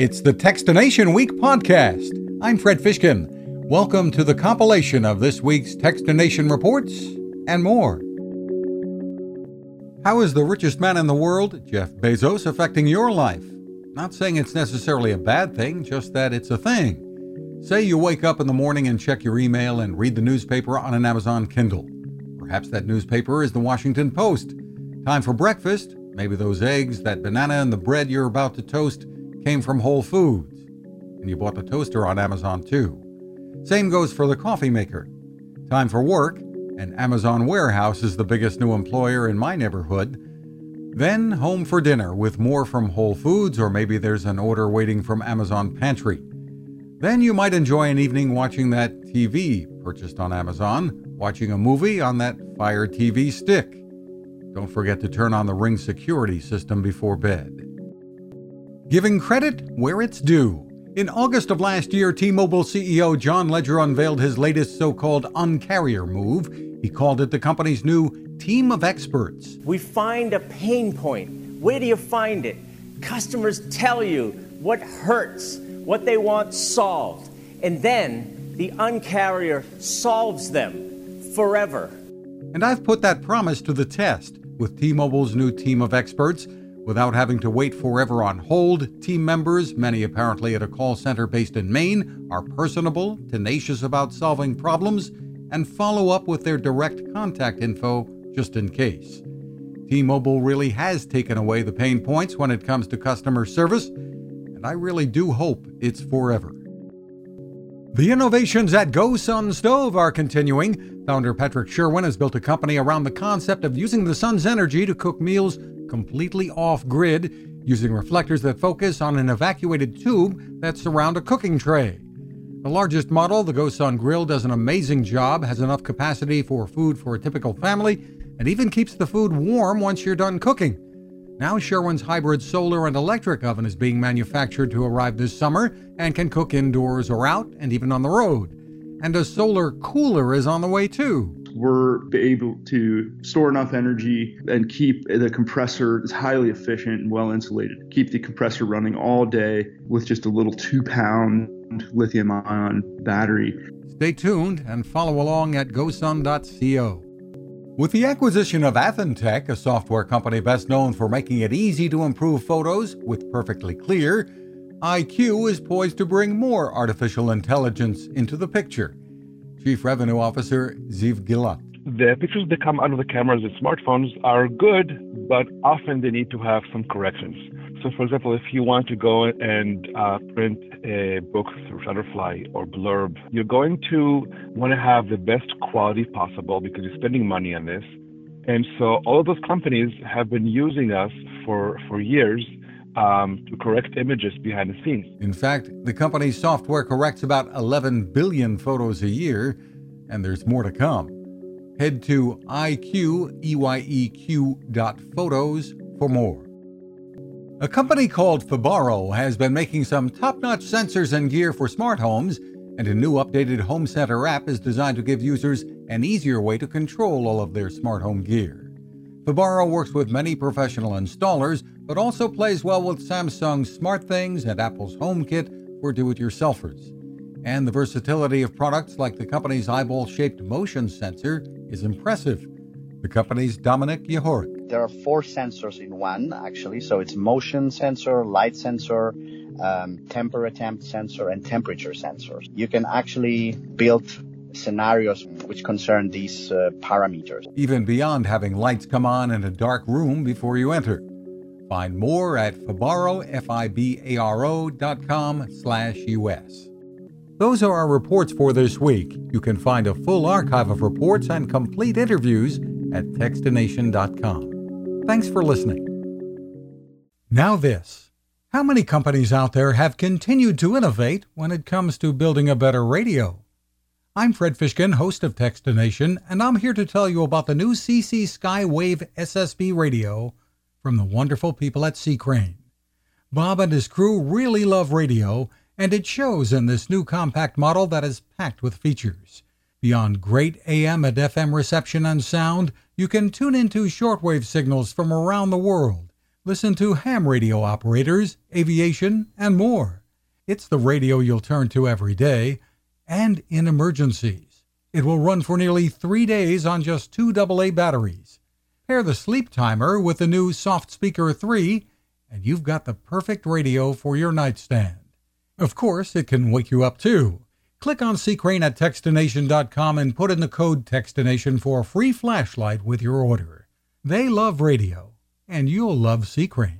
It's the Techstination Week podcast. I'm Fred Fishkin. Welcome to the compilation of this week's Techstination reports and more. How is the richest man in the world, Jeff Bezos, affecting your life? Not saying it's necessarily a bad thing, just that it's a thing. Say you wake up in the morning and check your email and read the newspaper on an Amazon Kindle. Perhaps that newspaper is the Washington Post. Time for breakfast. Maybe those eggs, that banana, and the bread you're about to toast came from Whole Foods. And you bought the toaster on Amazon too. Same goes for the coffee maker. Time for work, and Amazon Warehouse is the biggest new employer in my neighborhood. Then home for dinner with more from Whole Foods, or maybe there's an order waiting from Amazon Pantry. Then you might enjoy an evening watching that TV purchased on Amazon, watching a movie on that Fire TV stick. Don't forget to turn on the Ring security system before bed. Giving credit where it's due. In August of last year, T Mobile CEO John Legere unveiled his latest so called uncarrier move. He called it the company's new team of experts. We find a pain point. Where do you find it? Customers tell you what hurts, what they want solved. And then the uncarrier solves them forever. And I've put that promise to the test with T Mobile's new team of experts Without having to wait forever on hold, team members, many apparently at a call center based in Maine, are personable, tenacious about solving problems, and follow up with their direct contact info just in case. T Mobile really has taken away the pain points when it comes to customer service, and I really do hope it's forever. The innovations at GoSun Stove are continuing. Founder Patrick Sherwin has built a company around the concept of using the sun's energy to cook meals completely off grid using reflectors that focus on an evacuated tube that surround a cooking tray. The largest model, the GoSun Grill, does an amazing job, has enough capacity for food for a typical family, and even keeps the food warm once you're done cooking. Now, Sherwin's hybrid solar and electric oven is being manufactured to arrive this summer and can cook indoors or out and even on the road. And a solar cooler is on the way too we're able to store enough energy and keep the compressor is highly efficient and well insulated. Keep the compressor running all day with just a little two pound lithium ion battery. Stay tuned and follow along at gosun.co. With the acquisition of Athentech, a software company best known for making it easy to improve photos with perfectly clear, EyeQ is poised to bring more artificial intelligence into the picture. Chief Revenue Officer Ziv Gilad. The pictures that come out of the cameras in smartphones are good, but often they need to have some corrections. So, for example, if you want to go and uh, print a book through Shutterfly or Blurb, you're going to want to have the best quality possible because you're spending money on this. And so, all of those companies have been using us for, for years um, to correct images behind the scenes. In fact, the company's software corrects about 11 billion photos a year, and there's more to come. Head to eyeq.photos for more. A company called Fibaro has been making some top notch sensors and gear for smart homes, and a new updated Home Center app is designed to give users an easier way to control all of their smart home gear. Fibaro works with many professional installers, but also plays well with Samsung's SmartThings and Apple's HomeKit for do it yourselfers. And the versatility of products like the company's eyeball shaped motion sensor is impressive. The company's Dominic Yahoric. There are four sensors in one, actually. So it's motion sensor, light sensor, um, temperature temp sensor, and temperature sensor. You can actually build scenarios which concern these uh, parameters. Even beyond having lights come on in a dark room before you enter. Find more at Fibaro, F-I-B-A-R-O dot com slash US. Those are our reports for this week. You can find a full archive of reports and complete interviews at techstination.com. Thanks for listening. Now this. How many companies out there have continued to innovate when it comes to building a better radio? I'm Fred Fishkin, host of Techstination, and I'm here to tell you about the new CC Skywave SSB radio from the wonderful people at C. Crane. Bob and his crew really love radio, and it shows in this new compact model that is packed with features. Beyond great AM and FM reception and sound, you can tune into shortwave signals from around the world, Listen to ham radio operators, aviation, and more. It's the radio you'll turn to every day and in emergencies. It will run for nearly three days on just two AA batteries. Pair the sleep timer with the new Soft Speaker 3, and you've got the perfect radio for your nightstand. Of course, it can wake you up too. Click on C. Crane at Techstination.com and put in the code Techstination for a free flashlight with your order. They love radio, and you'll love C. Crane.